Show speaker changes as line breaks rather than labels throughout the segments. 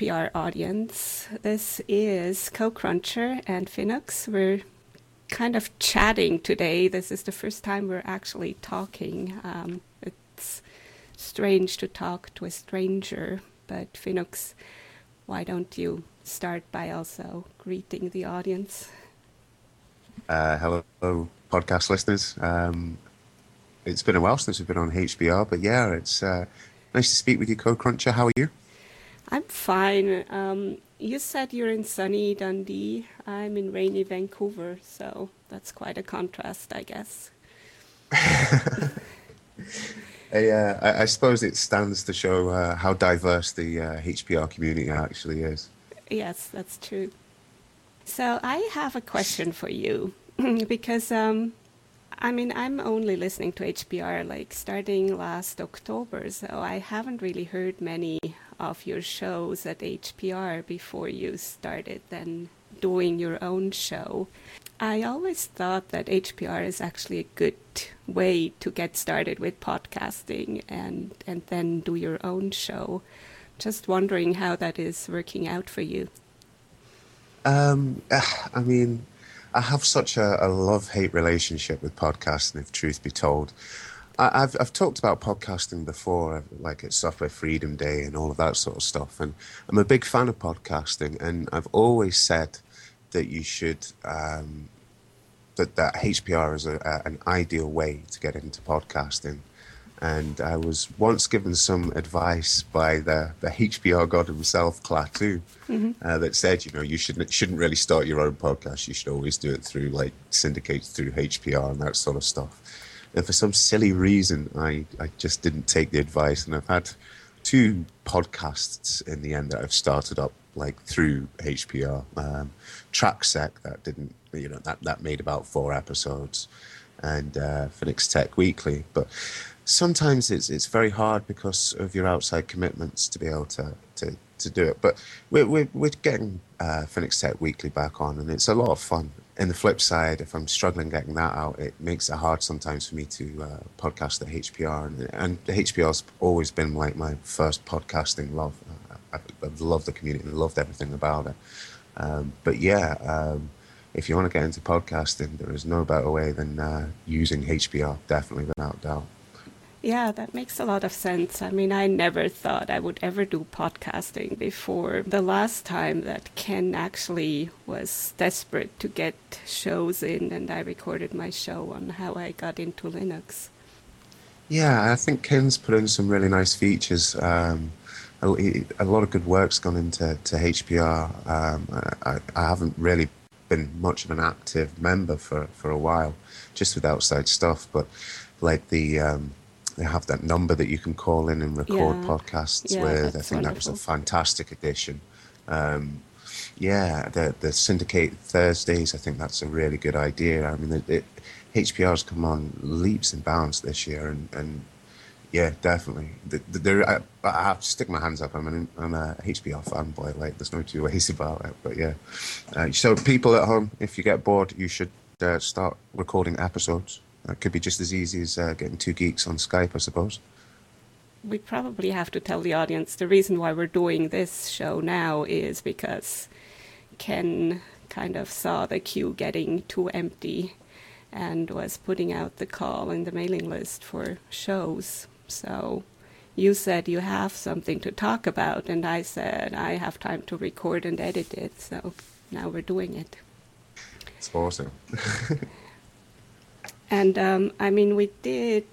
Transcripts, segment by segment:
HPR audience. This is CoCruncher and Finux. We're kind of chatting today. This is the first time we're actually talking. Um, it's strange to talk to a stranger, but Finux, why don't you start by also greeting the audience?
Uh, hello, podcast listeners. Um, it's been a while since we've been on HPR, but yeah, it's uh, nice to speak with you, CoCruncher. How are you?
I'm fine. Um, you said you're in sunny Dundee. I'm in rainy Vancouver, so that's quite a contrast, I guess.
I, uh, I, I, suppose it stands to show uh, how diverse the uh, HPR community actually is.
Yes, that's true. So I have a question for you because um, I mean, I'm only listening to HPR like starting last October, so I haven't really heard many of your shows at HPR before you started then doing your own show. I always thought that HPR is actually a good way to get started with podcasting and, and then do your own show. Just wondering how that is working out for you.
Um, I mean, I have such a, a love hate relationship with podcasting, if truth be told. I, have I've talked about podcasting before, like at Software Freedom Day and all of that sort of stuff. And I'm a big fan of podcasting, and I've always said that you should um, that that HPR is a, a, an ideal way to get into podcasting. And I was once given some advice by the, the HPR god himself, Klaatu, mm-hmm. uh, that said, you know, you shouldn't shouldn't really start your own podcast. You should always do it through like syndicates through HPR and that sort of stuff. And for some silly reason, I, I just didn't take the advice. And I've had two podcasts in the end that I've started up like through HPR. Um, Tracksec that didn't, you know, that, that made about four episodes and uh, Finux Tech Weekly. But sometimes it's it's very hard because of your outside commitments to be able to to, to do it. But we're we're, we're getting uh, Finux Tech Weekly back on, and it's a lot of fun. And the flip side, if I'm struggling getting that out, it makes it hard sometimes for me to uh, podcast at HPR, and, and HPR's always been like my first podcasting love. I, have loved the community and loved everything about it. Um, but yeah. Um, if you want to get into podcasting, there is no better way than uh, using HPR, definitely, without doubt.
Yeah, that makes a lot of sense. I mean, I never thought I would ever do podcasting before. The last time that Ken actually was desperate to get shows in, and I recorded my show on how I got into Linux.
Yeah, I think Ken's put in some really nice features. Um, a, lot of good work's gone into to HPR. Um, I, I haven't really been much of an active member for, for a while, just with outside stuff, but like the um, they have that number that you can call in and record yeah. podcasts yeah, with. I think wonderful. that was a fantastic addition. Um, yeah, the the syndicate Thursdays. I think that's a really good idea. I mean, it, it, HPR's come on leaps and bounds this year, and, and yeah, definitely. The, the, there, I, I, have to stick my hands up. I'm an I'm a HPR fanboy. Like, there's no two ways about it. But yeah, uh, so people at home, if you get bored, you should uh, start recording episodes. That could be just as easy as uh, getting two geeks on Skype, I suppose.
We probably have to tell the audience the reason why we're doing this show now is because Ken kind of saw the queue getting too empty and was putting out the call in the mailing list for shows. So you said you have something to talk about, and I said I have time to record and edit it. So now we're doing it.
It's awesome.
And um, I mean, we did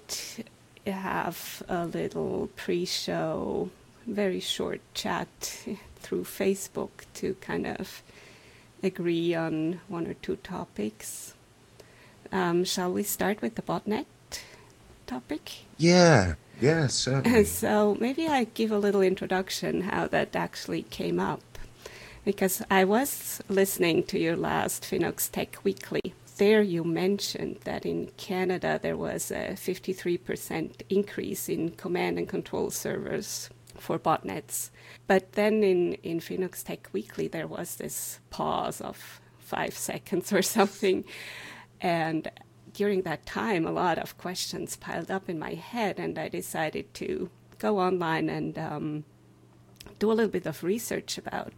have a little pre show, very short chat through Facebook to kind of agree on one or two topics. Um, shall we start with the botnet topic?
Yeah, yeah, certainly.
so maybe I give a little introduction how that actually came up. Because I was listening to your last Finux Tech Weekly there you mentioned that in Canada there was a 53% increase in command and control servers for botnets. But then in, in Finux Tech Weekly there was this pause of five seconds or something. And during that time, a lot of questions piled up in my head, and I decided to go online and um, do a little bit of research about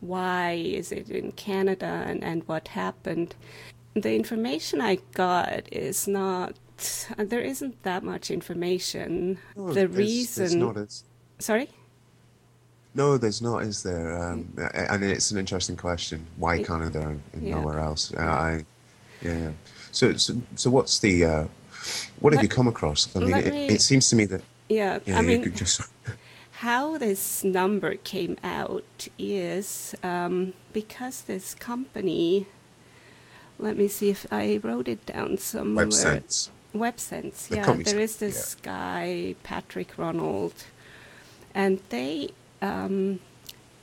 why is it in Canada and, and what happened. The information I got is not there isn't that much information.
No,
the
there's-
reason
there's not,
sorry?
No, there's not, is there? Um, and it's an interesting question. Why. Canada and
Yeah.
nowhere else? Uh, I, yeah, yeah. So, so, so what's the? Uh, what have
Let-
you come across? I mean, it,
me-
it seems to me that.
Yeah,
Yeah,
I mean
could just.
how this number came out is um, because this company. Let me see if I wrote it down somewhere.
WebSense.
WebSense,
The
yeah. There is this guy, Patrick Runald, and they um,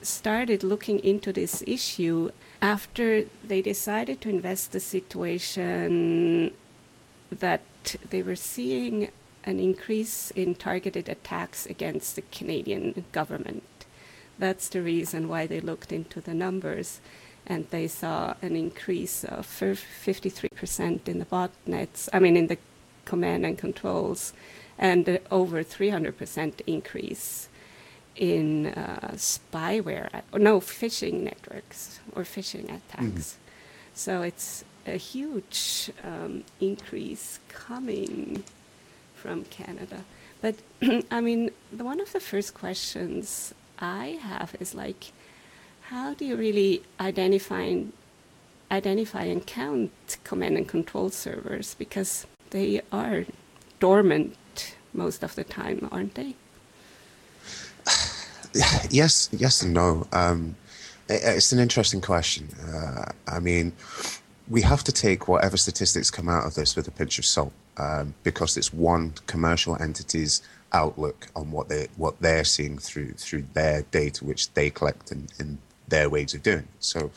started looking into this issue after they decided to invest the situation that they were seeing an increase in targeted attacks against the Canadian government. That's the reason why they looked into the numbers and they saw an increase of 53% in the botnets, I mean, in the command and controls, and over 300% increase in uh, spyware, no, phishing networks or phishing attacks. So it's a huge um, increase coming from Canada. But I mean, the, one of the first questions I have is like, how do you really identify and, identify and count command and control servers because they are dormant most of the time, aren't they?
Yes, yes, and no. Um, i- it's an interesting question. Uh, I mean, we have to take whatever statistics come out of this with a pinch of salt um, because it's one commercial entity's outlook on what they what they're seeing through through their data, which they collect in, in their ways of doing. it. So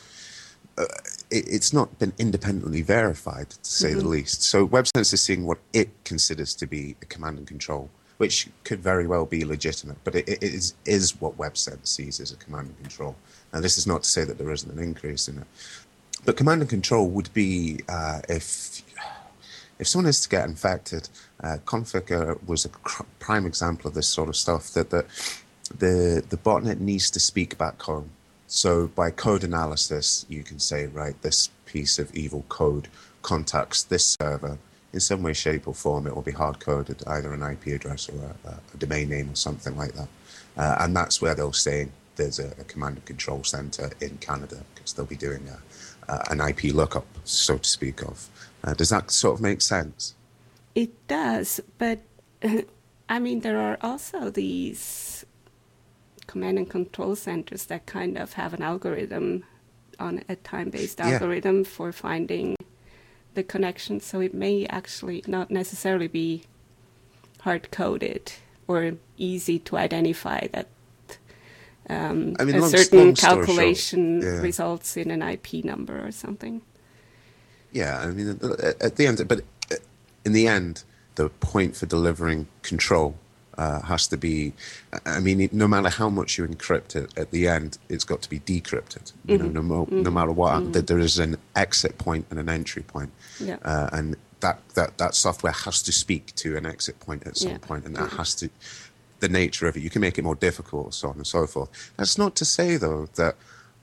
uh, it, it's not been independently verified, to say the least. So WebSense is seeing what it considers to be a command and control, which could very well be legitimate, but it, it is is what WebSense sees as a command and control. Now, this is not to say that there isn't an increase in it, but command and control would be uh, if if someone is to get infected, uh, Conficker was a cr- prime example of this sort of stuff. That the the the botnet needs to speak back home. So by code analysis, you can say, right, this piece of evil code contacts this server in some way, shape, or form. It will be hard coded, either an IP address or a, a domain name or something like that. Uh, and that's where they'll say there's a, a command and control center in Canada because they'll be doing a, uh, an IP lookup, so to speak of. Uh, does that sort of make sense?
It does, but I mean, there are also these command and control centers that kind of have an algorithm on a time based
Yeah.
algorithm for finding the connection. So it may actually not necessarily be hard coded or easy to identify that um,
I mean,
a
long-
certain
long short,
calculation
yeah.
results in an IP number or something.
Yeah, I mean, at the end, but in the end, the point for delivering control uh, has to be. I mean, no matter how much you encrypt it, at the end, it's got to be decrypted. You know, no, mo- no matter what, that there is an exit point and an entry point,
Yeah.
uh, and that, that that software has to speak to an exit point at some
Yeah.
point, and that has to. The nature of it, you can make it more difficult, so on and so forth. That's not to say, though, that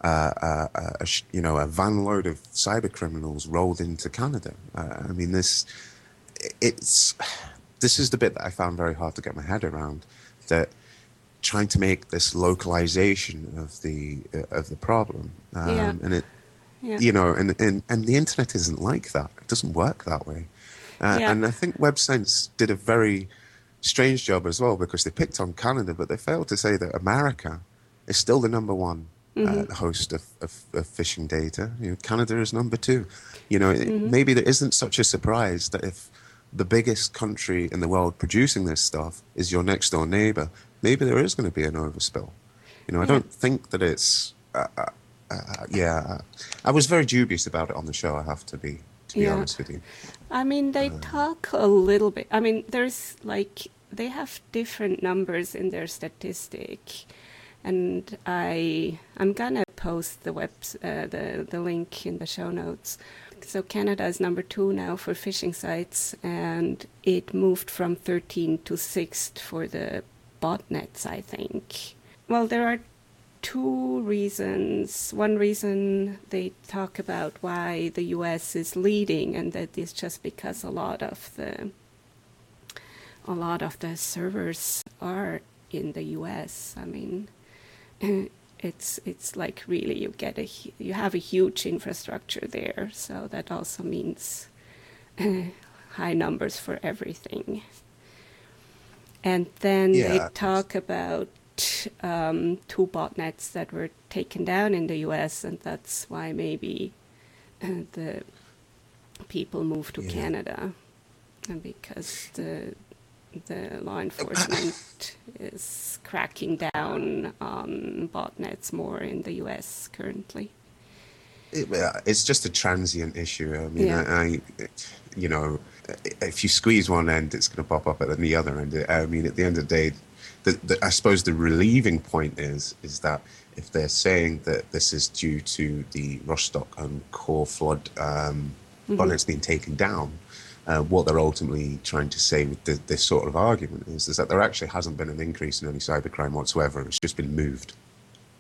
uh, uh, uh, a, sh- you know, a van load of cyber criminals rolled into Canada. Uh, I mean, this it's this is the bit that I found very hard to get my head around. That trying to make this localization of the uh, of the problem, um,
Yeah.
and it,
Yeah.
you know, and, and and the internet isn't like that. It doesn't work that way. Uh,
Yeah.
And I think WebSense did a very strange job as well because they picked on Canada, but they failed to say that America is still the number one uh, host of, of, of phishing data. You know, Canada is number two. You know, it, maybe there isn't such a surprise that if the biggest country in the world producing this stuff is your next door neighbor, maybe there is going to be an overspill. You know, I don't think that it's. Uh, uh, uh, yeah, I was very dubious about it on the show. I have to be, to be
Yeah.
honest with you.
I mean, they talk a little bit. I mean, there's like they have different numbers in their statistic, and I I'm gonna post the web uh, the the link in the show notes. So Canada is number two now for phishing sites, and it moved from 13 to sixth for the botnets, I think. well, there are two reasons. One reason they talk about why the U.S. is leading, and that is just because a lot of the a lot of the servers are in the U.S. I mean, it's it's like really you get a you have a huge infrastructure there, so that also means uh, high numbers for everything. And then yeah. they talk about um, two botnets that were taken down in the U.S., and that's why maybe uh, the people moved to yeah. Canada, because the the law enforcement is cracking down on botnets more in the U.S. currently.
It, it's just a transient issue. I mean, yeah. I, I, you know, if you squeeze one end, it's going to pop up at the other end. I mean, at the end of the day, the, the, I suppose the relieving point is is that if they're saying that this is due to the Rustock and Coreflood um, mm-hmm. botnets being taken down, uh, what they're ultimately trying to say with the, this sort of argument is, is that there actually hasn't been an increase in any cybercrime whatsoever. It's just been moved.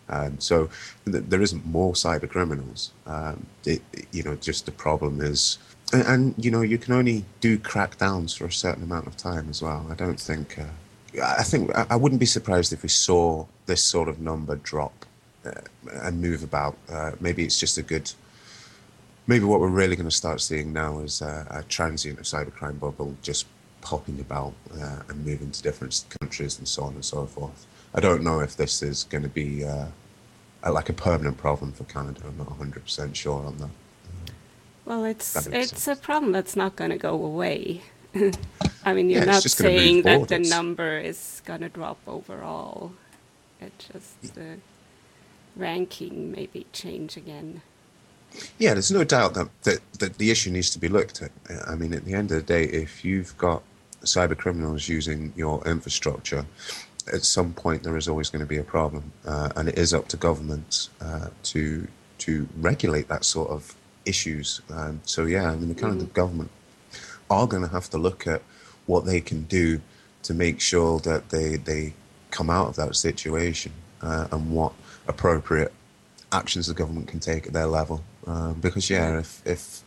Um, so th- there isn't more cyber criminals. Um, it, you know, just the problem is, and, and, you know, you can only do crackdowns for a certain amount of time as well. I don't think. Uh, I think I wouldn't be surprised if we saw this sort of number drop uh, and move about. Uh, maybe it's just a good. Maybe what we're really going to start seeing now is uh, a transient cybercrime bubble just popping about uh, and moving to different countries and so on and so forth. I don't know if this is going to be uh, a, like a permanent problem for Canada. I'm not 100 percent sure on that.
Well, it's it's sense. a problem that's not going to go away. I mean, you're yeah, not saying that the number is going to drop overall. It just the ranking maybe change again.
Yeah, there's no doubt that, that, that the issue needs to be looked at. I mean, at the end of the day, if you've got cyber criminals using your infrastructure, at some point there is always going to be a problem, uh, and it is up to governments uh, to to regulate that sort of issues. Um, so yeah, I mean, the kind mm. of the government are going to have to look at what they can do to make sure that they they come out of that situation uh, and what appropriate actions the government can take at their level. Um, because yeah, if if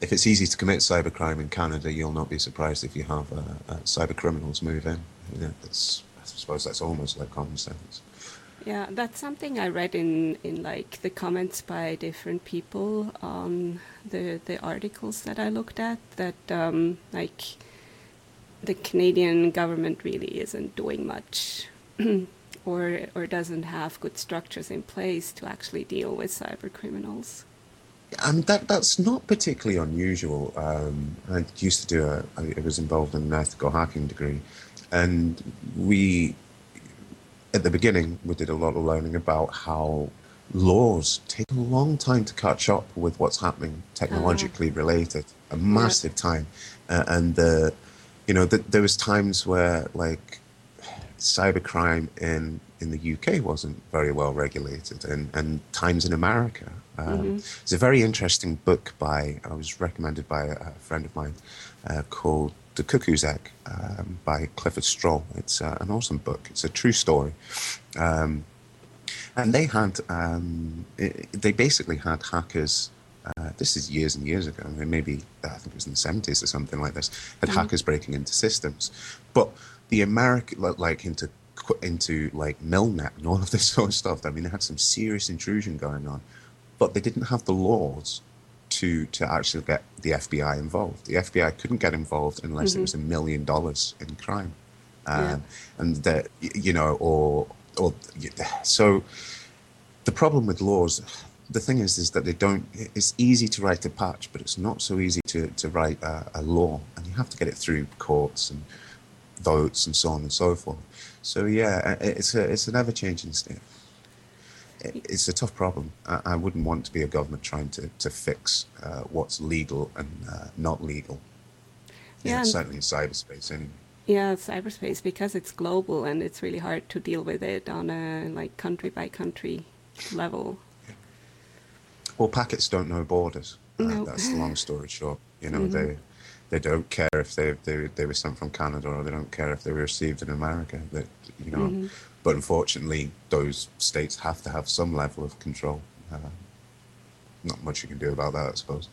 if it's easy to commit cybercrime in Canada, you'll not be surprised if you have uh, uh, cyber criminals move in. You know, that's, I suppose that's almost like common sense.
Yeah, that's something I read in, in like the comments by different people on the the articles that I looked at. That um, like the Canadian government really isn't doing much, or or doesn't have good structures in place to actually deal with cyber criminals.
And that that's not particularly unusual. Um, I used to do a. I was involved in an ethical hacking degree, and we at the beginning, we did a lot of learning about how laws take a long time to catch up with what's happening technologically uh-huh. related, a massive yeah. time. Uh, and, the, you know, the, there was times where, like, cybercrime in, in the UK wasn't very well regulated, and, and times in America. Um, mm-hmm. It's a very interesting book by, I was recommended by a, friend of mine uh, called the Cuckoo's Egg um, by Clifford Stoll. It's uh, an awesome book. It's a true story. Um, and they had, um, it, they basically had hackers. Uh, this is years and years ago. I mean, maybe I think it was in the seventies or something like this. Had mm-hmm. hackers breaking into systems, but the American like into into like Milnet and all of this sort of stuff. I mean, they had some serious intrusion going on, but they didn't have the laws to to actually get the FBI involved. The FBI couldn't get involved unless mm-hmm. it was a million dollars in crime, um, yeah. and that you know, or or so. The problem with laws, the thing is, is that they don't. It's easy to write a patch, but it's not so easy to to write a, a law, and you have to get it through courts and votes and so on and so forth. So yeah, it's a it's an ever changing state it's a tough problem. I, I, wouldn't want to be a government trying to, to fix uh, what's legal and uh, not legal. Yeah, yeah certainly in cyberspace anyway.
Yeah, cyberspace because it's global and it's really hard to deal with it on a like country by country level. Yeah.
Well, packets don't know borders. Uh, That's the long story short. You know, mm-hmm. they they don't care if they they they were sent from Canada or they don't care if they were received in America. That you know, mm-hmm. but unfortunately, those states have to have some level of control. Uh, not much you can do about that, I suppose.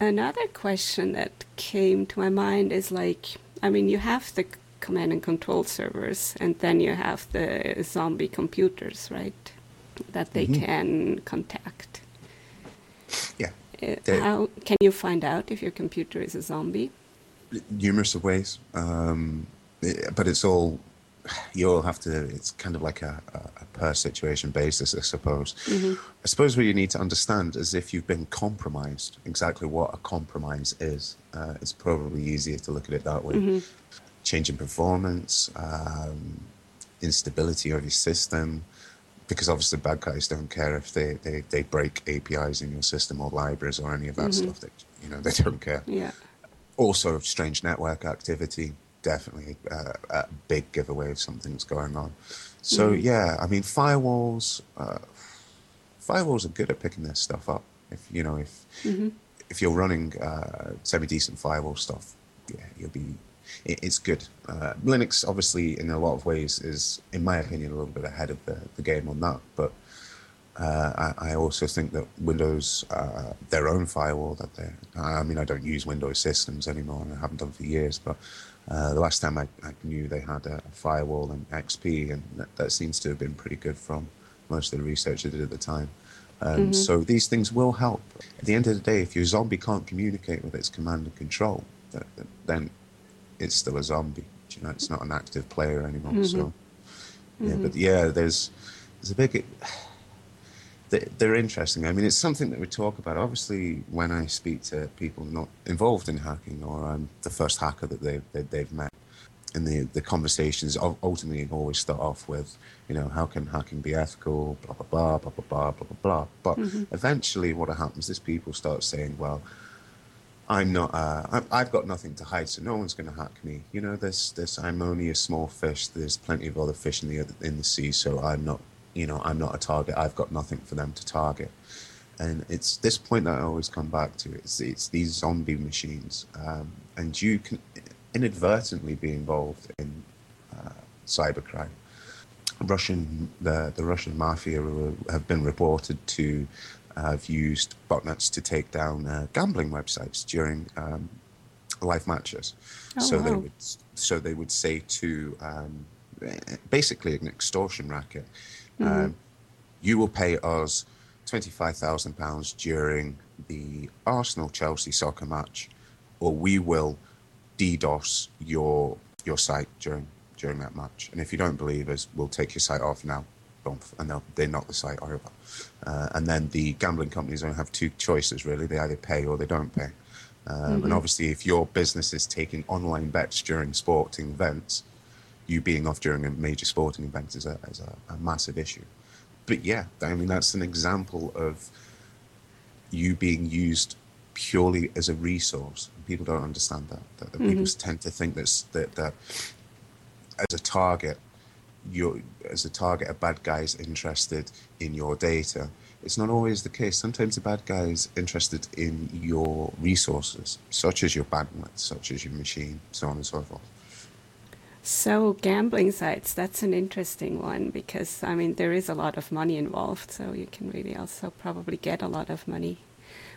Another question that came to my mind is like, I mean, you have the command and control servers, and then you have the zombie computers, right? That they mm-hmm. can contact.
Yeah.
Uh, how can you find out if your computer is a zombie?
Numerous of ways, um, but it's all you'll have to. It's kind of like a, a per situation basis, I suppose. Mm-hmm. I suppose what you need to understand is if you've been compromised, exactly what a compromise is. Uh, it's probably easier to look at it that way. Mm-hmm. Change in performance, um, instability of your system, because obviously bad guys don't care if they, they, they break APIs in your system or libraries or any of that mm-hmm. stuff. That you know they don't care.
Yeah.
Also, strange network activity definitely uh, a big giveaway of something's going on. So mm. yeah, I mean firewalls. Uh, firewalls are good at picking this stuff up. If you know if mm-hmm. if you're running uh, semi decent firewall stuff, yeah, you'll be. It, it's good. Uh, Linux, obviously, in a lot of ways, is, in my opinion, a little bit ahead of the, the game on that. But uh, I, I, also think that Windows, uh, their own firewall that they, I mean, I don't use Windows systems anymore, and I haven't done for years, but uh, the last time I, I, knew they had a firewall and XP, and that, that, seems to have been pretty good from most of the research I did at the time. Um, mm-hmm. So these things will help. At the end of the day, if your zombie can't communicate with its command and control, then it's still a zombie. you know, it's not an active player anymore. Mm-hmm. So yeah, mm-hmm. but yeah, there's there's a big. They're interesting. I mean, it's something that we talk about. Obviously, when I speak to people not involved in hacking, or I'm the first hacker that they've they've met, and the the conversations ultimately always start off with, you know, how can hacking be ethical? Blah blah blah blah blah blah blah blah. blah. But mm-hmm. eventually, what happens is people start saying, well, I'm not, uh, I've got nothing to hide, so no one's going to hack me. You know, this, this, I'm only a small fish. There's plenty of other fish in the, in the sea, so I'm not you know, I'm not a target. I've got nothing for them to target. And it's this point that I always come back to. It's it's these zombie machines, um, and you can inadvertently be involved in uh, cybercrime. Russian the the Russian mafia have been reported to have used botnets to take down uh, gambling websites during um, live matches. Oh, so wow. they would so they would say to um, basically an extortion racket Mm-hmm. Um, you will pay us £25,000 during the Arsenal Chelsea soccer match, or we will DDoS your your site during during that match. And if you don't believe us, we'll take your site off now. And they'll, they knock the site over. Uh, and then the gambling companies only have two choices, really. They either pay or they don't pay. Um, mm-hmm. And obviously, if your business is taking online bets during sporting events, you being off during a major sporting event is a, is a, a massive issue. But yeah, I mean, that's an example of you being used purely as a resource. People don't understand that. That, that mm-hmm. people tend to think that, that that as a target, you're as a target, a bad guy is interested in your data. It's not always the case. Sometimes a bad guy is interested in your resources, such as your bandwidth, such as your machine, so on and so forth.
So gambling sites, that's an interesting one because I mean there is a lot of money involved, so you can really also probably get a lot of money.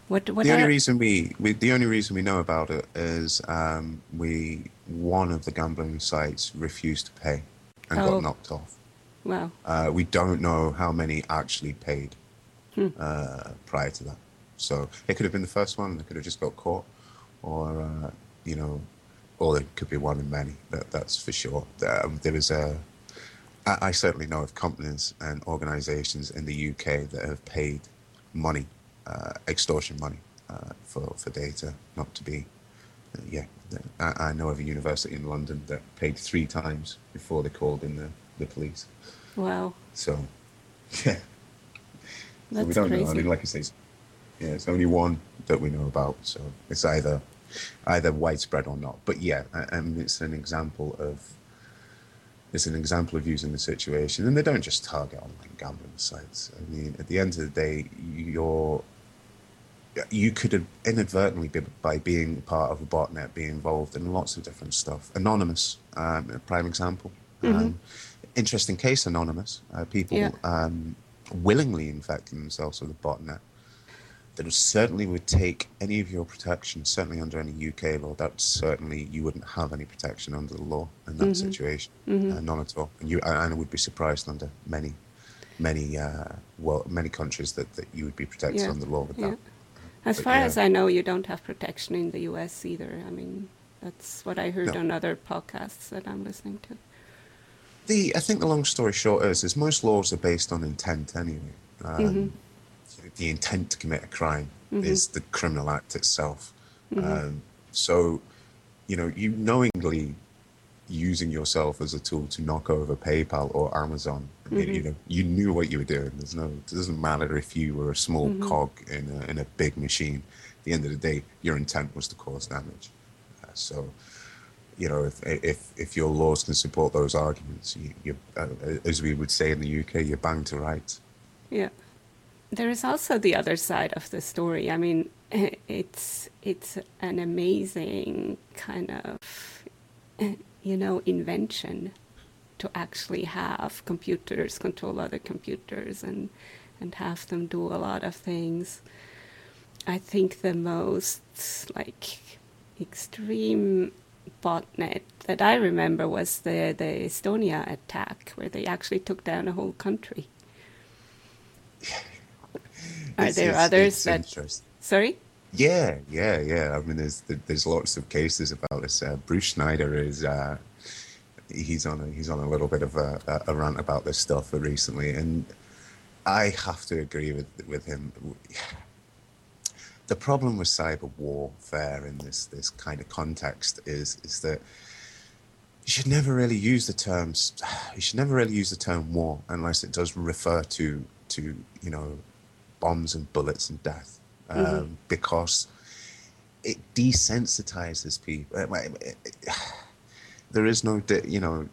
What, what the only reason we, we, the only reason we know about it is um, we one of the gambling sites refused to pay and oh. got knocked off.
Wow.
Uh, we don't know how many actually paid hmm. uh, prior to that. So it could have been the first one. They could have just got caught, or uh, you know, or there could be one in many. That, that's for sure. Um, there is a. I, certainly know of companies and organisations in the UK that have paid money, uh, extortion money, uh, for for data not to be. Yeah, I, I, know of a university in London that paid three times before they called in the, the police.
Wow.
So, yeah.
That's
so we don't
crazy.
know. I mean, like I say, yeah, it's only one that we know about. So it's either either widespread or not. But yeah, I, I mean, it's an example of it's an example of using the situation, and they don't just target online gambling sites. I mean, at the end of the day, you're you could inadvertently, be, by being part of a botnet, be involved in lots of different stuff. Anonymous, um, a prime example. Mm-hmm. Um, interesting case, Anonymous. Uh, people yeah. um, willingly infecting themselves with a botnet that certainly would take any of your protection, certainly under any UK law, that certainly you wouldn't have any protection under the law in that mm-hmm. situation. Mm-hmm. Uh, none at all. And you, and I would be surprised under many, many, uh, well, many countries that, that you would be protected yeah. under the law with yeah. that.
As but far yeah. as I know, you don't have protection in the US either. I mean, that's what I heard no. on other podcasts that I'm listening to.
The I think the long story short is, is most laws are based on intent anyway. Um, mm-hmm the intent to commit a crime mm-hmm. is the criminal act itself. Mm-hmm. Um, so, you know, you knowingly using yourself as a tool to knock over PayPal or Amazon. Mm-hmm. you know, you knew what you were doing. There's no, it doesn't matter if you were a small mm-hmm. cog in a, in a big machine. At the end of the day, your intent was to cause damage. Uh, so, you know, if, if if your laws can support those arguments, you, you uh, as we would say in the UK, you're bound to rights.
Yeah there is also the other side of the story. I mean, it's it's an amazing kind of you know invention to actually have computers control other computers and and have them do a lot of things. I think the most like extreme botnet that I remember was the the Estonia attack where they actually took down a whole country. Are there others that? Sorry.
Yeah, yeah, yeah. I mean, there's there's lots of cases about this. Uh, Bruce Schneier is uh, he's on a, he's on a little bit of a, a, rant about this stuff recently, and I have to agree with with him. The problem with cyber warfare in this this kind of context is is that you should never really use the terms. You should never really use the term war unless it does refer to to you know bombs and bullets and death um, mm-hmm. because it desensitizes people. There is no, you know,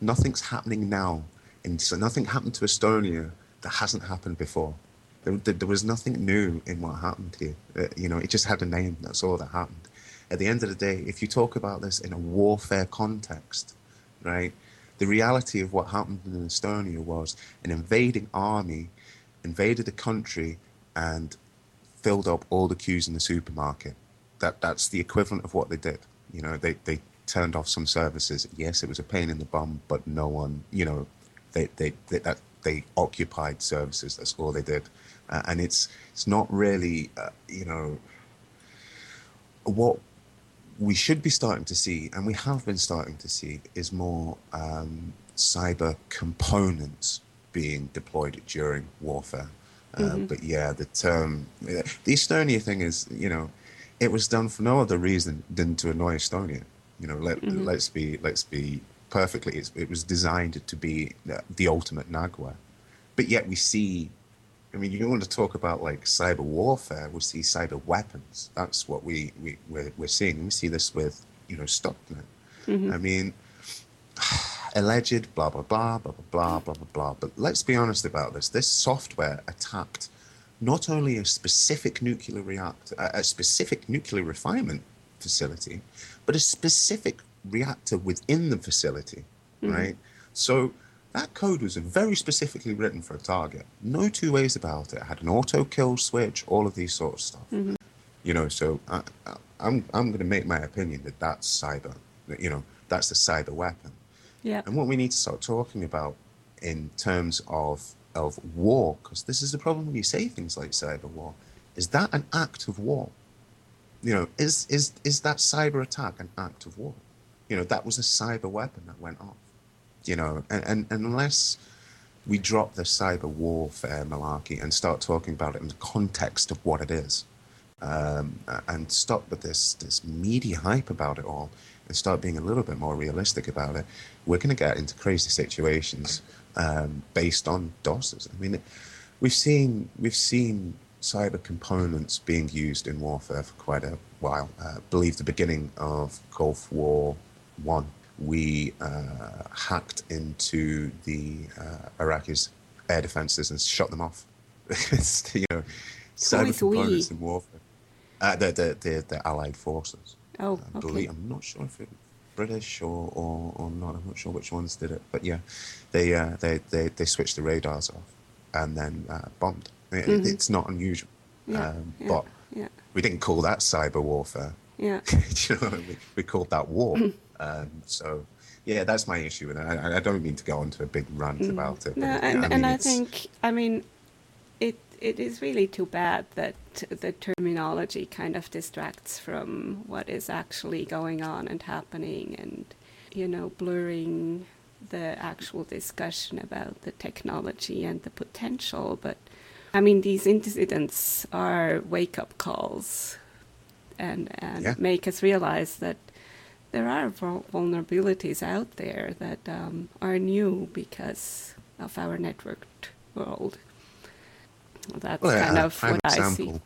nothing's happening now. And so nothing happened to Estonia that hasn't happened before. There, there, was nothing new in what happened here. Uh, you know, it just had a name. That's all that happened. At the end of the day, if you talk about this in a warfare context, right, the reality of what happened in Estonia was an invading army invaded a country and filled up all the queues in the supermarket. That that's the equivalent of what they did. You know, they they turned off some services. Yes, it was a pain in the bum, but no one, you know, they they, they that they occupied services. That's all they did, uh, and it's it's not really, uh, you know, what we should be starting to see, and we have been starting to see, is more um, cyber components being deployed during warfare. Uh, mm-hmm. But yeah, the term, the Estonia thing is, you know, it was done for no other reason than to annoy Estonia. You know, let mm-hmm. let's be let's be perfectly. it was designed to be the ultimate Nagua, but yet we see. I mean, you want to talk about like cyber warfare? We see cyber weapons. That's what we we we're, we're seeing. We see this with you know Stuxnet. Mm-hmm. I mean alleged, blah, blah, blah, blah, blah, blah, blah, blah, blah. But let's be honest about this. This software attacked not only a specific nuclear reactor, a specific nuclear refinement facility, but a specific reactor within the facility, mm-hmm. right? So that code was very specifically written for a target. No two ways about it. it had an auto kill switch, all of these sort of stuff. Mm-hmm. You know, so I, I, I'm I'm going to make my opinion that that's cyber. You know, that's the cyber weapon.
Yeah.
And what we need to start talking about in terms of of war, because this is the problem when you say things like cyber war, is that an act of war? You know, is is is that cyber attack an act of war? You know, that was a cyber weapon that went off. You know, and, and, unless we drop the cyber warfare malarkey and start talking about it in the context of what it is, um, and stop with this this media hype about it all, and start being a little bit more realistic about it, we're going to get into crazy situations um, based on DOSes. I mean, we've seen we've seen cyber components being used in warfare for quite a while. Uh, I believe the beginning of Gulf War One, we uh, hacked into the uh, Iraqis' air defenses and shut them off. you know, cyber components
we?
in warfare. Uh, the, the the the Allied forces.
Oh,
I
okay.
believe I'm not sure if it British or, or, or not. I'm not sure which ones did it, but yeah, they uh, they, they they switched the radars off and then uh, bombed. It,
Mhm.
It's not unusual,
Yeah,
um,
yeah,
but
yeah,
we didn't call that cyber warfare.
yeah.
You know, we, we called that war. um, so yeah, that's my issue, and I, I don't mean to go on to a big rant about it.
Mm. No, and,
mean,
and I think, I mean, it it is really too bad that the terminology kind of distracts from what is actually going on and happening, and you know, blurring the actual discussion about the technology and the potential. But I mean, these incidents are wake up calls, and and
Yeah.
make us realize that there are vulnerabilities out there that um, are new because of our networked world. That's
Well,
kind
a
of what I see.
example.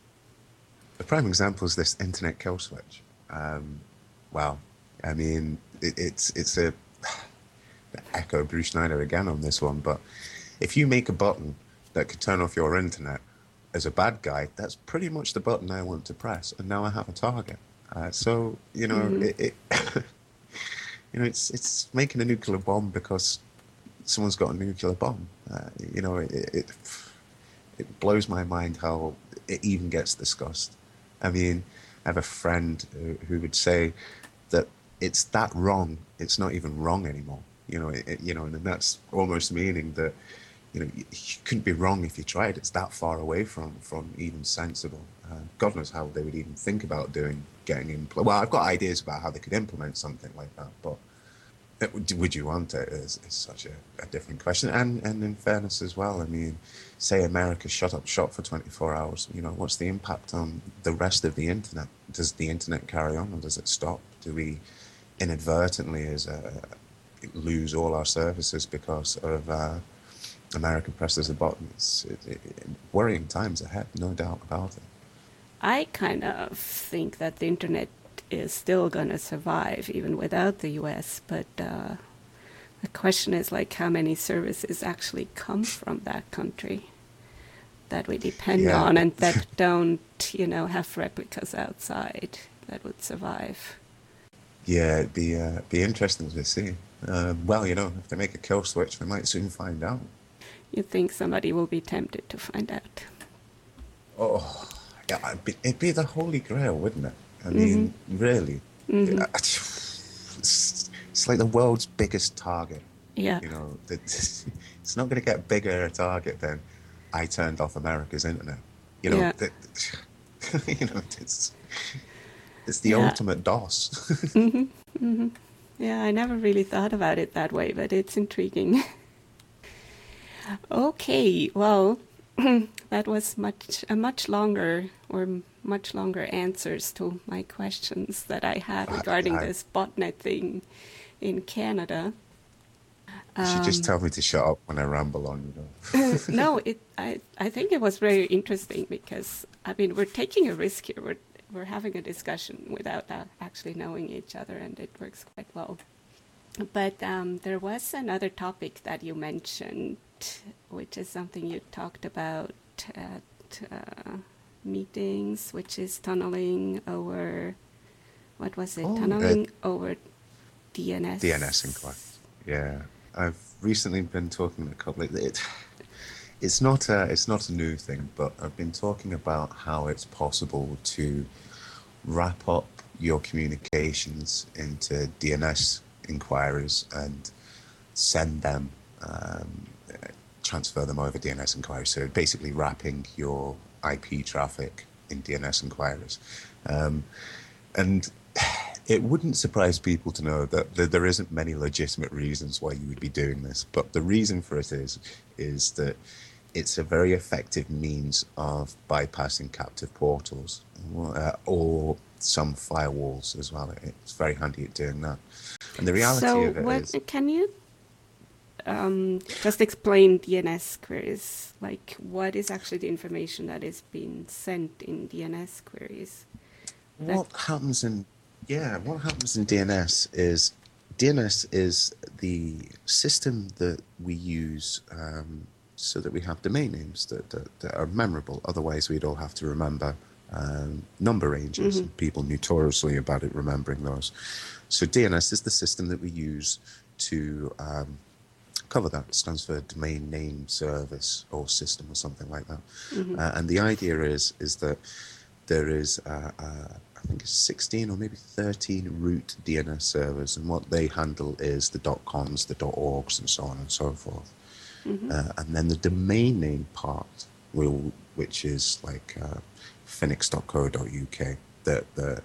A prime example is this internet kill switch. Um, wow, I mean, it, it's it's a echo Bruce Schneier again on this one, but if you make a button that could turn off your internet as a bad guy, that's pretty much the button I want to press, and now I have a target. Uh, so you know,
Mhm.
it, it you know, it's it's making a nuclear bomb because someone's got a nuclear bomb. Uh, you know, it, it it blows my mind how it even gets discussed. I mean, I have a friend who, who would say that it's that wrong. It's not even wrong anymore. You know, it- you know, and that's almost meaning that you know you, couldn't be wrong if you tried. It's that far away from from even sensible. Uh, God knows how they would even think about doing getting in. Well, I've got ideas about how they could implement something like that, but uh, would- you want it is, is such a, a different question. And and in fairness as well, I mean, say America shut up shop for 24 hours, you know, what's the impact on the rest of the internet? Does the internet carry on or does it stop? Do we inadvertently as a, lose all our services because of uh, America presses a button? It's it, it, worrying times ahead, no doubt about it.
I kind of think that the internet is still going to survive even without the US, but uh, the question is like how many services actually come from that country that we depend
Yeah.
on and that don't, you know, have replicas outside that would survive.
Yeah, it'd be uh, be interesting to see. Uh, well, you know, if they make a kill switch, we might soon find out.
You think somebody will be tempted to find out?
Oh, yeah, it'd be, it'd be the holy grail, wouldn't it? I mean, really,
Mhm.
Yeah, it's, it's like the world's biggest target.
Yeah.
You know, that- it's not going to get bigger a target than I turned off America's internet. You know,
Yeah.
that, you know, it's it's the
Yeah.
ultimate DOS.
hmm hmm Yeah, I never really thought about it that way, but it's intriguing. Okay, well, that was much a much longer or much longer answers to my questions that I had regarding
I-
this botnet thing in Canada.
you should just
Um,
tell me to shut up when I ramble on. You know.
no, it. I I think it was very interesting because I mean we're taking a risk here. We're we're having a discussion without uh, actually knowing each other, and it works quite well. But um, there was another topic that you mentioned, which is something you talked about at uh, meetings, which is tunneling over. What was it?
Oh, uh,
tunneling over DNS.
DNS inquiries. Yeah, I've recently been talking a couple. Of, it, it's not a it's not a new thing, but I've been talking about how it's possible to wrap up your communications into DNS inquiries and send them, um, uh, transfer them over DNS inquiries. So basically, wrapping your IP traffic in DNS inquiries. Um, and it wouldn't surprise people to know that th- there isn't many legitimate reasons why you would be doing this, but the reason for it is is that it's a very effective means of bypassing captive portals uh, or some firewalls as well. It's very handy at doing that. And the reality
so
of it
what,
is,
can you um, just explain DNS queries? Like, what is actually the information that is being sent in DNS queries?
what happens in yeah, what happens in DNS is DNS is the system that we use um, so that we have domain names that, that, that are memorable. Otherwise, we'd all have to remember um, number ranges, mm-hmm. and people notoriously about it remembering those. So DNS is the system that we use to um, cover that. It stands for Domain Name Service or System or something like that. Mm-hmm. Uh, and the idea is is that there is uh, uh, I think it's 16 or maybe 13 root DNS servers, and what they handle is the .coms, the .orgs, and so on and so forth. Mm-hmm. Uh, and then the domain name part will, which is like uh, finux.co.uk, that the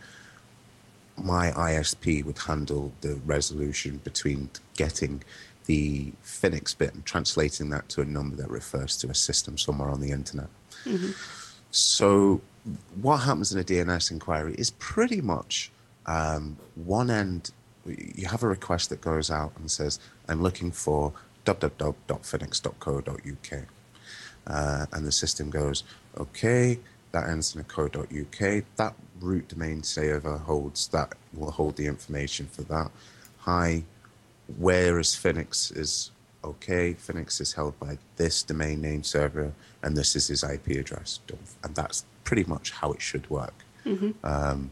my ISP would handle the resolution between getting the Finux bit and translating that to a number that refers to a system somewhere on the internet. Mm-hmm. So what happens in a DNS inquiry is pretty much um, one end. You have a request that goes out and says, "I'm looking for www.finux.co.uk," uh, and the system goes, "Okay." That ends in a .co.uk. That root domain server holds that will hold the information for that. Hi, where is Finux is okay. Finux is held by this domain name server, and this is his IP address, and that's pretty much how it should work. Mm-hmm. Um,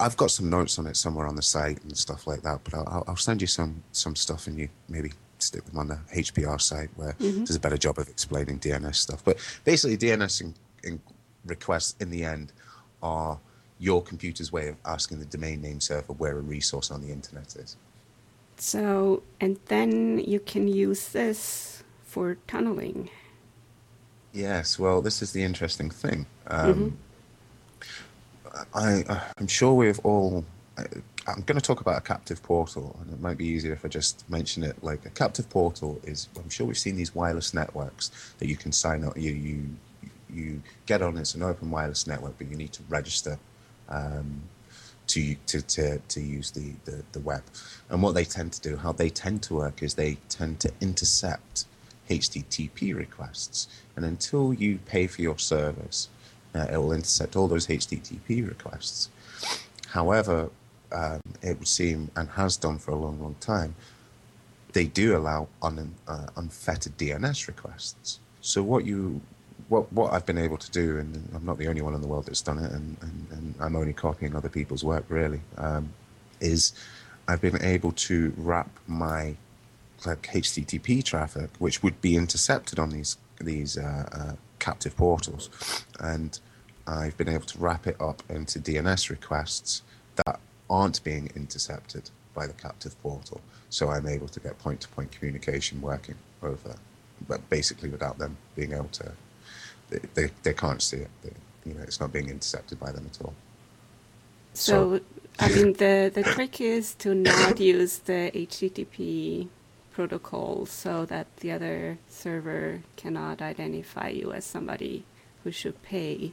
I've got some notes on it somewhere on the site and stuff like that, but I'll, I'll send you some some stuff and you maybe stick them on the HPR site where mm-hmm. does a better job of explaining DNS stuff. But basically, DNS in, in requests in the end are your computer's way of asking the domain name server where a resource on the internet is.
So, and then you can use this for tunneling.
Yes, well, this is the interesting thing. Um, mm-hmm. I, I'm sure we've all. I'm going to talk about a captive portal, and it might be easier if I just mention it. Like a captive portal is, I'm sure we've seen these wireless networks that you can sign up. You you you get on. It's an open wireless network, but you need to register um, to, to to to use the, the the web. And what they tend to do, how they tend to work, is they tend to intercept HTTP requests. And until you pay for your service, uh, it will intercept all those HTTP requests. However, um, it would seem, and has done for a long, long time, they do allow un, uh, unfettered DNS requests. So what you, what what I've been able to do, and I'm not the only one in the world that's done it, and, and, and I'm only copying other people's work really, um, is I've been able to wrap my like HTTP traffic, which would be intercepted on these these uh, uh, captive portals, and I've been able to wrap it up into DNS requests that aren't being intercepted by the captive portal. So I'm able to get point-to-point communication working over, but basically without them being able to, they they, they can't see it. They, you know, it's not being intercepted by them at all.
So, so I mean, the the trick is to not use the HTTP protocol so that the other server cannot identify you as somebody who should pay.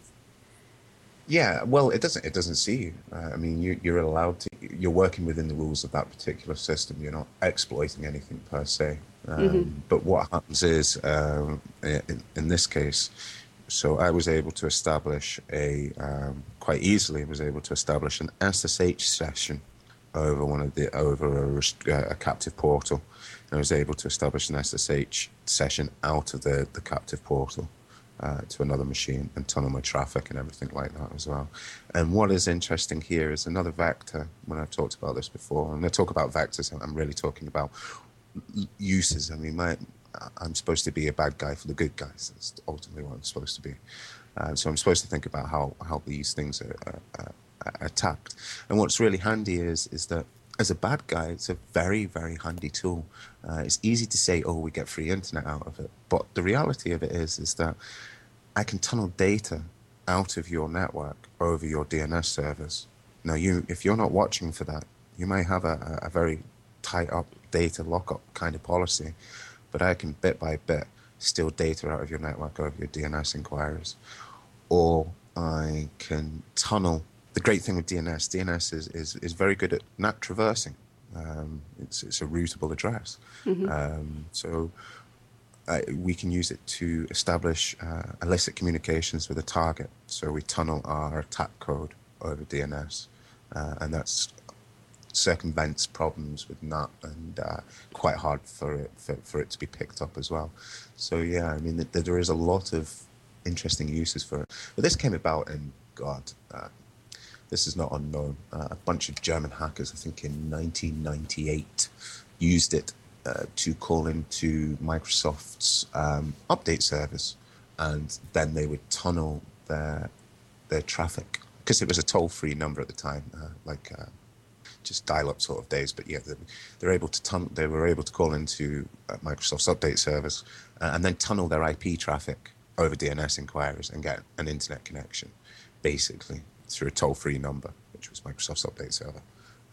Yeah, well, it doesn't. It doesn't see you. Uh, I mean, you, you're allowed to. You're working within the rules of that particular system. You're not exploiting anything per se. Um, mm-hmm. But what happens is, um, in, in, this case, so I was able to establish a um, quite easily. I was able to establish an SSH session over one of the over a, a captive portal And I was able to establish an SSH session out of the, the captive portal uh, to another machine and tunnel my traffic and everything like that as well. And what is interesting here is another vector. When I've talked about this before, and I talk about vectors, I'm really talking about uses. I mean, my, I'm supposed to be a bad guy for the good guys. That's ultimately what I'm supposed to be. Uh, so I'm supposed to think about how, how these things are, are, are attacked. And what's really handy is is that as a bad guy, it's a very, very handy tool. Uh, it's easy to say, oh, we get free internet out of it. But the reality of it is, is that I can tunnel data out of your network over your DNS servers. Now, you, if you're not watching for that, you may have a, a very tight up data lockup kind of policy, but I can bit by bit steal data out of your network over your DNS inquiries. Or I can tunnel the great thing with DNS, DNS is, is, is very good at NAT traversing. Um, it's, it's a routable address. Mm-hmm. Um, so uh, we can use it to establish uh, illicit communications with a target. So we tunnel our attack code over DNS. Uh, and that's circumvents problems with NAT and uh, quite hard for it for, for it to be picked up as well. So yeah, I mean th- there is a lot of interesting uses for it. But this came about in God. Uh, this is not unknown. Uh, a bunch of German hackers, I think in 1998, used it uh, to call into Microsoft's um, update service, and then they would tunnel their their traffic because it was a toll-free number at the time, uh, like uh, just dial-up sort of days. But yeah, they, they're able to tun- they were able to call into uh, Microsoft's update service uh, and then tunnel their IP traffic over DNS inquiries and get an internet connection, basically through a toll-free number, which was Microsoft's update server,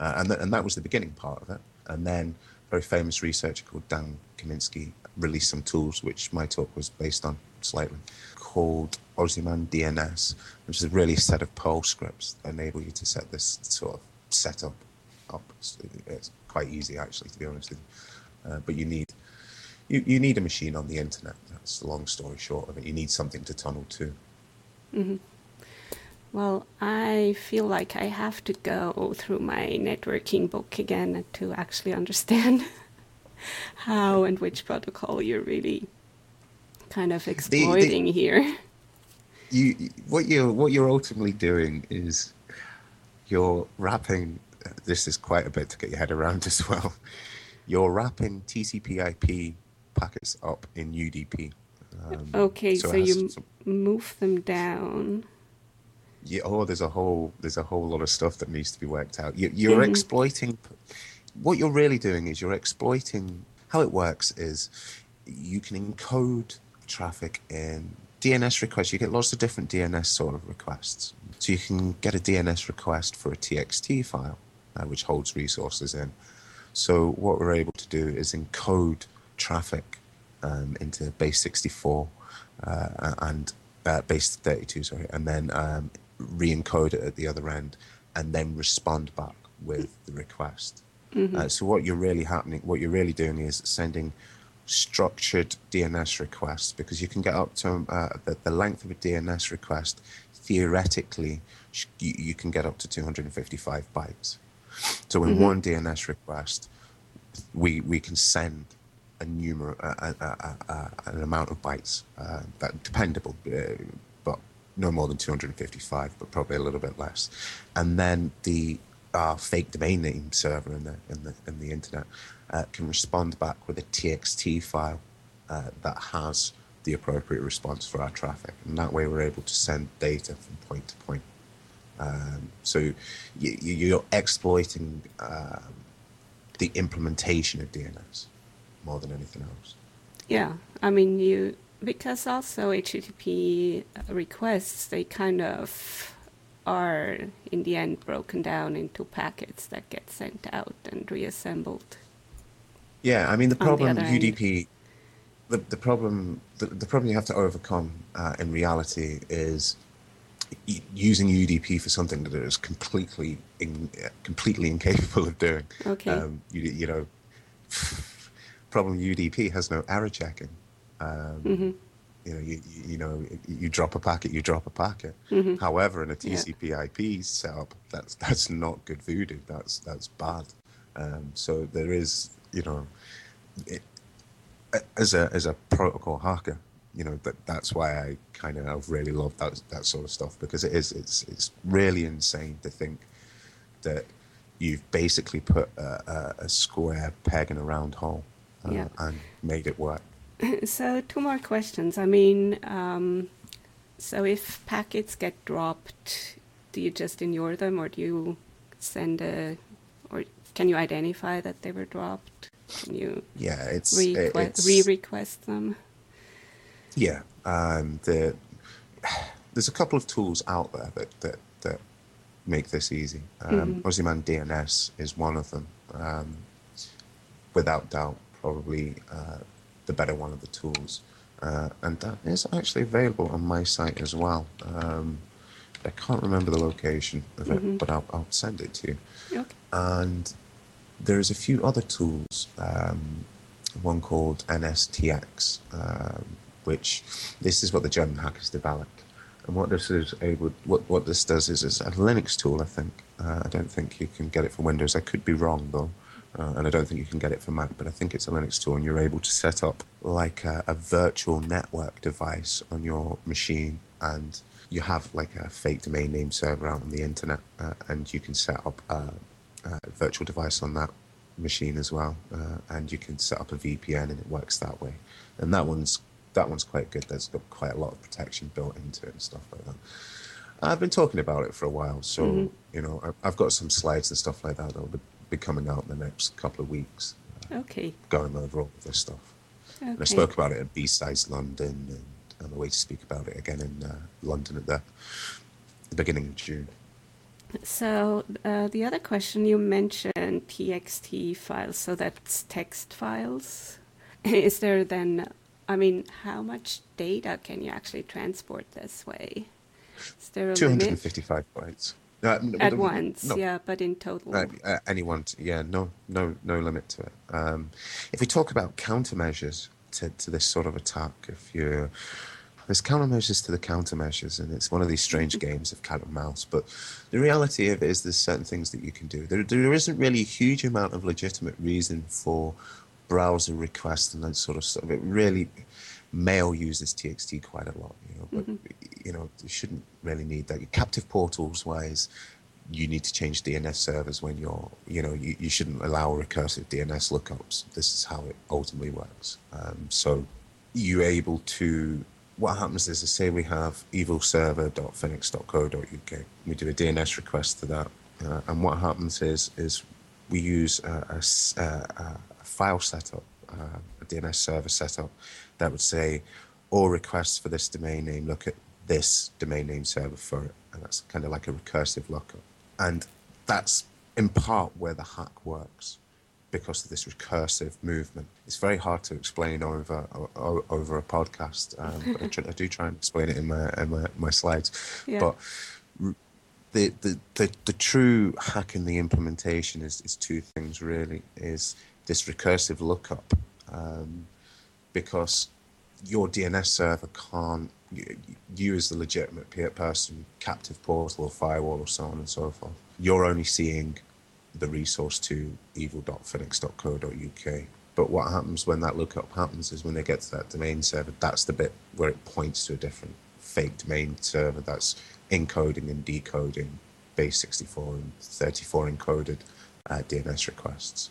uh, and th- and that was the beginning part of it. And then a very famous researcher called Dan Kaminsky released some tools, which my talk was based on slightly, called OzymanDNS, which is really a set of Perl scripts that enable you to set this sort of setup up. It's, it's quite easy, actually, to be honest with you. Uh, but you need you, you need a machine on the internet. That's the long story short of it. You need something to tunnel to.
Mm-hmm. Well, I feel like I have to go through my networking book again to actually understand how and which protocol you're really kind of exploiting the, the, here.
You, what you what you're ultimately doing is you're wrapping. This is quite a bit to get your head around as well. You're wrapping TCP/IP packets up in UDP.
Um, okay, so, so you some, move them down.
Yeah. Oh, there's a whole there's a whole lot of stuff that needs to be worked out. You, you're mm-hmm. exploiting. What you're really doing is you're exploiting. How it works is you can encode traffic in DNS requests. You get lots of different DNS sort of requests. So you can get a DNS request for a TXT file, uh, which holds resources in. So what we're able to do is encode traffic um, into base 64 uh, and uh, base 32, sorry, and then um, re-encode it at the other end, and then respond back with the request. Mm-hmm. Uh, so what you're really happening, what you're really doing is sending structured DNS requests because you can get up to uh, the, the, length of a DNS request. Theoretically, you, you, can get up to 255 bytes. So in mm-hmm. one DNS request, we we can send a numer a, a, a, an amount of bytes uh, that dependable, uh, but no more than 255, but probably a little bit less. And then the uh, fake domain name server in the in the in the internet uh, can respond back with a TXT file uh, that has the appropriate response for our traffic, and that way we're able to send data from point to point. Um, so you, are exploiting um, the implementation of DNS more than anything else.
Yeah, I mean you because also HTTP requests they kind of are in the end broken down into packets that get sent out and reassembled.
Yeah, I mean the problem the UDP, the, the problem the, the problem you have to overcome uh, in reality is using UDP for something that it is completely in, completely incapable of doing.
Okay. Um,
you, you know, problem UDP has no error checking. Um, mm-hmm. You know, you, you know, you drop a packet, you drop a packet. Mm-hmm. However, in a TCP/IP setup, that's that's not good voodoo. That's that's bad. Um, so there is, you know, it, as a as a protocol hacker, you know that that's why I kind of really love that that sort of stuff because it is it's it's really insane to think that you've basically put a, a, a square peg in a round hole uh, yeah. and made it work.
So two more questions. I mean, um, so if packets get dropped, do you just ignore them, or do you send a, or can you identify that they were dropped? Can you
yeah, it's
request, re-request them?
Yeah, um, the, there's a couple of tools out there that that, that make this easy. Um, mm-hmm. DNS is one of them, um, without doubt probably uh, the better one of the tools. Uh, and that is actually available on my site as well. Um, I can't remember the location of it, mm-hmm. but I'll, I'll, send it to you. And there's a few other tools. Um, one called NSTX, um, which this is what the German hackers developed. And what this is able, what what this does is it's a Linux tool. I think. Uh, I don't think you can get it for Windows. I could be wrong though. Uh, and I don't think you can get it for Mac, but I think it's a Linux tool, and you're able to set up like a, a virtual network device on your machine, and you have like a fake domain name server out on the internet, uh, and you can set up a, a, virtual device on that machine as well, uh, and you can set up a VPN, and it works that way. And that one's that one's quite good. There's got quite a lot of protection built into it and stuff like that. I've been talking about it for a while, so mm-hmm. you know I've got some slides and stuff like that that'll be coming out in the next couple of weeks.
Uh, okay.
Going over all of this stuff. Okay. And I spoke about it at B-Sides London, and I'm away to speak about it again in uh, London at the, the, beginning of June.
So uh, the other question you mentioned TXT files, so that's text files. Is there then? I mean, how much data can you actually transport this way?
Is there a 255 limit? bytes.
Uh, At once, no. yeah, but in total. Uh,
uh, anyone, yeah, no, no, no limit to it. Um, if we talk about countermeasures to, to this sort of attack, if you there's countermeasures to the countermeasures, and it's one of these strange games of cat and mouse. But the reality of it is, there's certain things that you can do. There, there isn't really a huge amount of legitimate reason for browser requests and that sort of stuff. It really mail uses TXT quite a lot, you know, but mm-hmm. you know, you shouldn't really need that. Captive portals wise, you need to change DNS servers when you're, you know, you, you shouldn't allow recursive DNS lookups. This is how it ultimately works. Um, so you're able to, what happens is, say we have evilserver.finux.co.uk. We do a DNS request to that. Uh, and what happens is, is we use a, a, a, a file setup, uh, a DNS server setup that would say, all requests for this domain name look at this domain name server for it. And that's kind of like a recursive lookup. And that's in part where the hack works because of this recursive movement. It's very hard to explain over over a podcast, um, but I, try, I, do try and explain it in my in my, my slides. Yeah. But the, the, the, the true hack in the implementation is, is two things really is this recursive lookup um, because your DNS server can't you as the legitimate person, captive portal or firewall or so on and so forth. You're only seeing the resource to evil.finux.co.uk. But what happens when that lookup happens is when they get to that domain server, that's the bit where it points to a different fake domain server that's encoding and decoding base 64 and 34 encoded uh, DNS requests.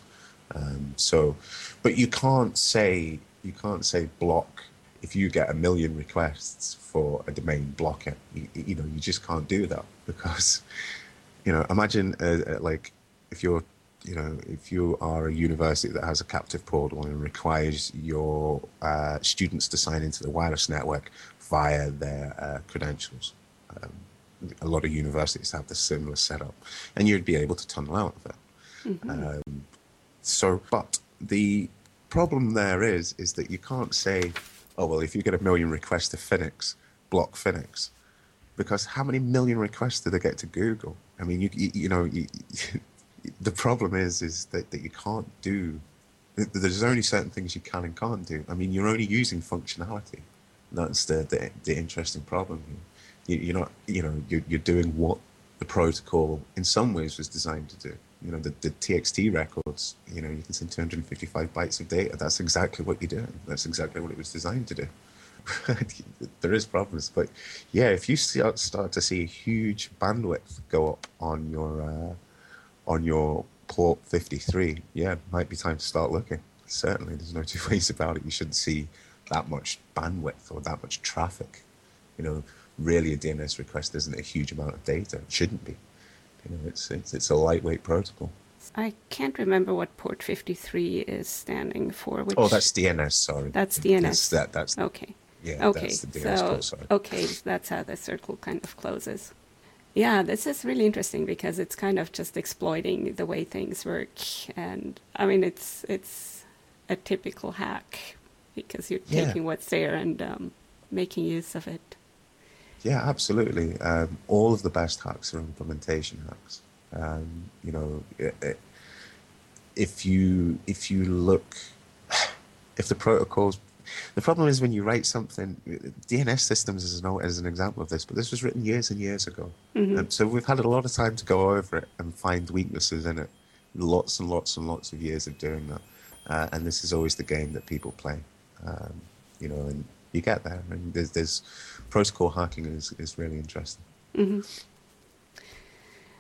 Um, so, but you can't say you can't say block if you get a million requests for a domain, block it. You, you know, you just can't do that because, you know, imagine uh, uh, like if you're, you know, if you are a university that has a captive portal and requires your uh, students to sign into the wireless network via their uh, credentials. Um, a lot of universities have this similar setup, and you'd be able to tunnel out of it. Mm-hmm. Um, so, but the problem there is, is that you can't say oh well, if you get a million requests to Finux, block Finux, because how many million requests do they get to Google? I mean, you you, you know, you, the problem is is that, that you can't do. There's only certain things you can and can't do. I mean, you're only using functionality. That's the the, the interesting problem. You, you're not, you know, you're, you're doing what the protocol in some ways was designed to do you know, the, the TXT records, you know, you can send 255 bytes of data. That's exactly what you're doing. That's exactly what it was designed to do. there is problems, but yeah, if you start, to see a huge bandwidth go up on your uh, on your port 53, yeah, might be time to start looking. Certainly, there's no two ways about it. You shouldn't see that much bandwidth or that much traffic. You know, really, a DNS request isn't a huge amount of data. It shouldn't be. You know, it's, it's, it's a lightweight protocol.
I can't remember what port 53 is standing for. Which...
Oh, that's DNS, sorry.
That's DNS.
That's, that, that's,
okay.
Yeah, okay. that's the DNS so, sorry.
Okay, that's how the circle kind of closes. Yeah, this is really interesting because it's kind of just exploiting the way things work. And I mean, it's, it's a typical hack because you're yeah. taking what's there and um, making use of it.
Yeah, absolutely. Um, all of the best hacks are implementation hacks. Um, you know, it, it, if you if you look, if the protocols, the problem is when you write something, DNS systems is an, as an example of this, but this was written years and years ago.
Mm-hmm.
And so we've had a lot of time to go over it and find weaknesses in it. Lots and lots and lots of years of doing that. Uh, and this is always the game that people play. Um, you know, and you get there. And there's, there's protocol hacking is, is really interesting.
Mm-hmm.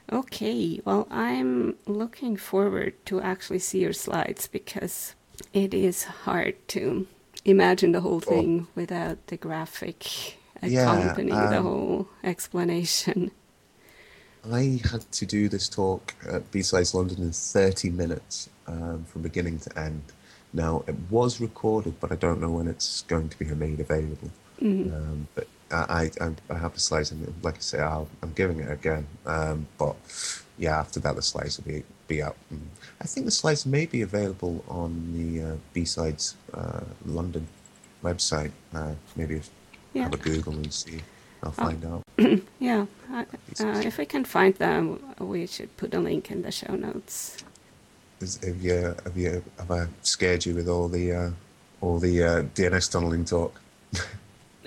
Okay, well, I'm looking forward to actually see your slides because it is hard to imagine the whole thing oh. without the graphic accompanying yeah, um, the whole explanation.
I had to do this talk at B-Sides London in 30 minutes um, from beginning to end. Now, it was recorded, but I don't know when it's going to be made available. Mm-hmm. Um, but I, I, I have the slides, and like I say, i am giving it again. Um, but yeah, after that, the slides will be be out. I think the slides may be available on the uh, B-Sides uh, London website. Uh, maybe yeah. have a Google and see. I'll oh. find oh.
out. yeah, uh, if we can find them, we should put a link in the show notes.
Have you have you have I scared you with all the uh, all the uh, DNS tunneling talk?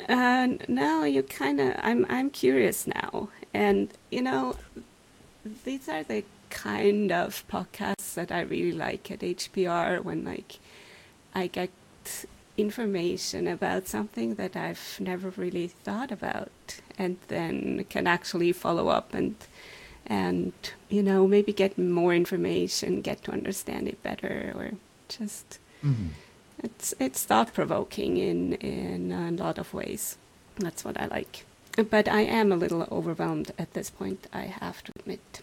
uh, no, you kind of. I'm I'm curious now, and you know, these are the kind of podcasts that I really like at HPR when like I get information about something that I've never really thought about, and then can actually follow up and and you know maybe get more information, get to understand it better, or just mm-hmm. it's it's thought provoking in in a lot of ways. That's what I like. But I am a little overwhelmed at this point. I have to admit.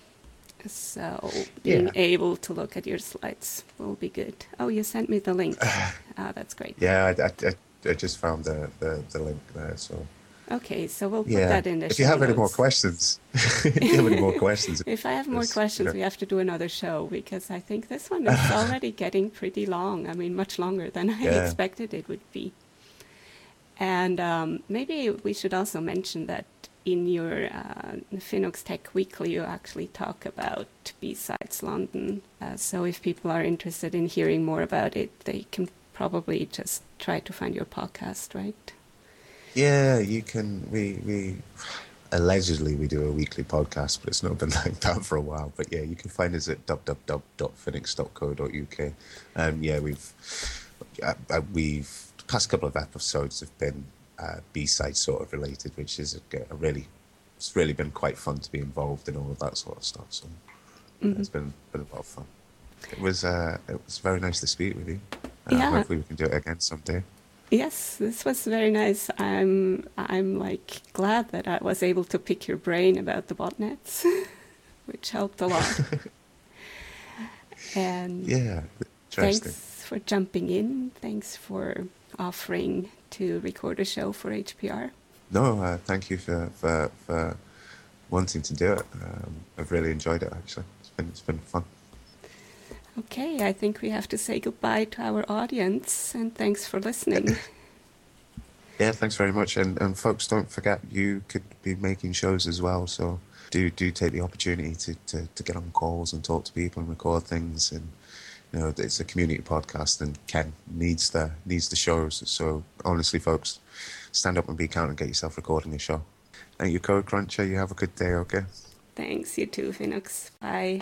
So being yeah. able to look at your slides will be good. Oh, you sent me the link. ah, that's great.
Yeah, I, I, I just found the, the, the link there. So
Okay, so we'll put yeah. that in the
If you have
notes.
any more questions, if you have any more questions.
if I have more questions, we have to do another show because I think this one is already getting pretty long. I mean, much longer than I yeah. expected it would be. And um, maybe we should also mention that in your uh, Finux Tech Weekly, you actually talk about B-Sides London. Uh, so if people are interested in hearing more about it, they can probably just try to find your podcast, right?
Yeah, you can. We we allegedly we do a weekly podcast, but it's not been like that for a while. But yeah, you can find us at www.finux.co.uk. Um, yeah, we've uh, uh, we've past couple of episodes have been uh, B-side sort of related, which is a, a, really it's really been quite fun to be involved in all of that sort of stuff. So mm-hmm. it's been been a lot of fun. It was uh, it was very nice to speak with you. Uh, yeah. Hopefully we can do it again someday.
Yes, this was very nice. I'm I'm like glad that I was able to pick your brain about the botnets, which helped a lot. and
yeah,
thanks for jumping in. Thanks for offering to record a show for HPR.
No, uh, thank you for, for for wanting to do it. Um, I've really enjoyed it. Actually, it's been it's been fun.
Okay, I think we have to say goodbye to our audience and thanks for listening.
yeah, thanks very much. And, and folks, don't forget you could be making shows as well. So do do take the opportunity to, to, to get on calls and talk to people and record things. And you know, it's a community podcast, and Ken needs the needs the shows. So honestly, folks, stand up and be counted and get yourself recording a show. Thank you, Code Cruncher. You have a good day. Okay.
Thanks. You too, Finux. Bye.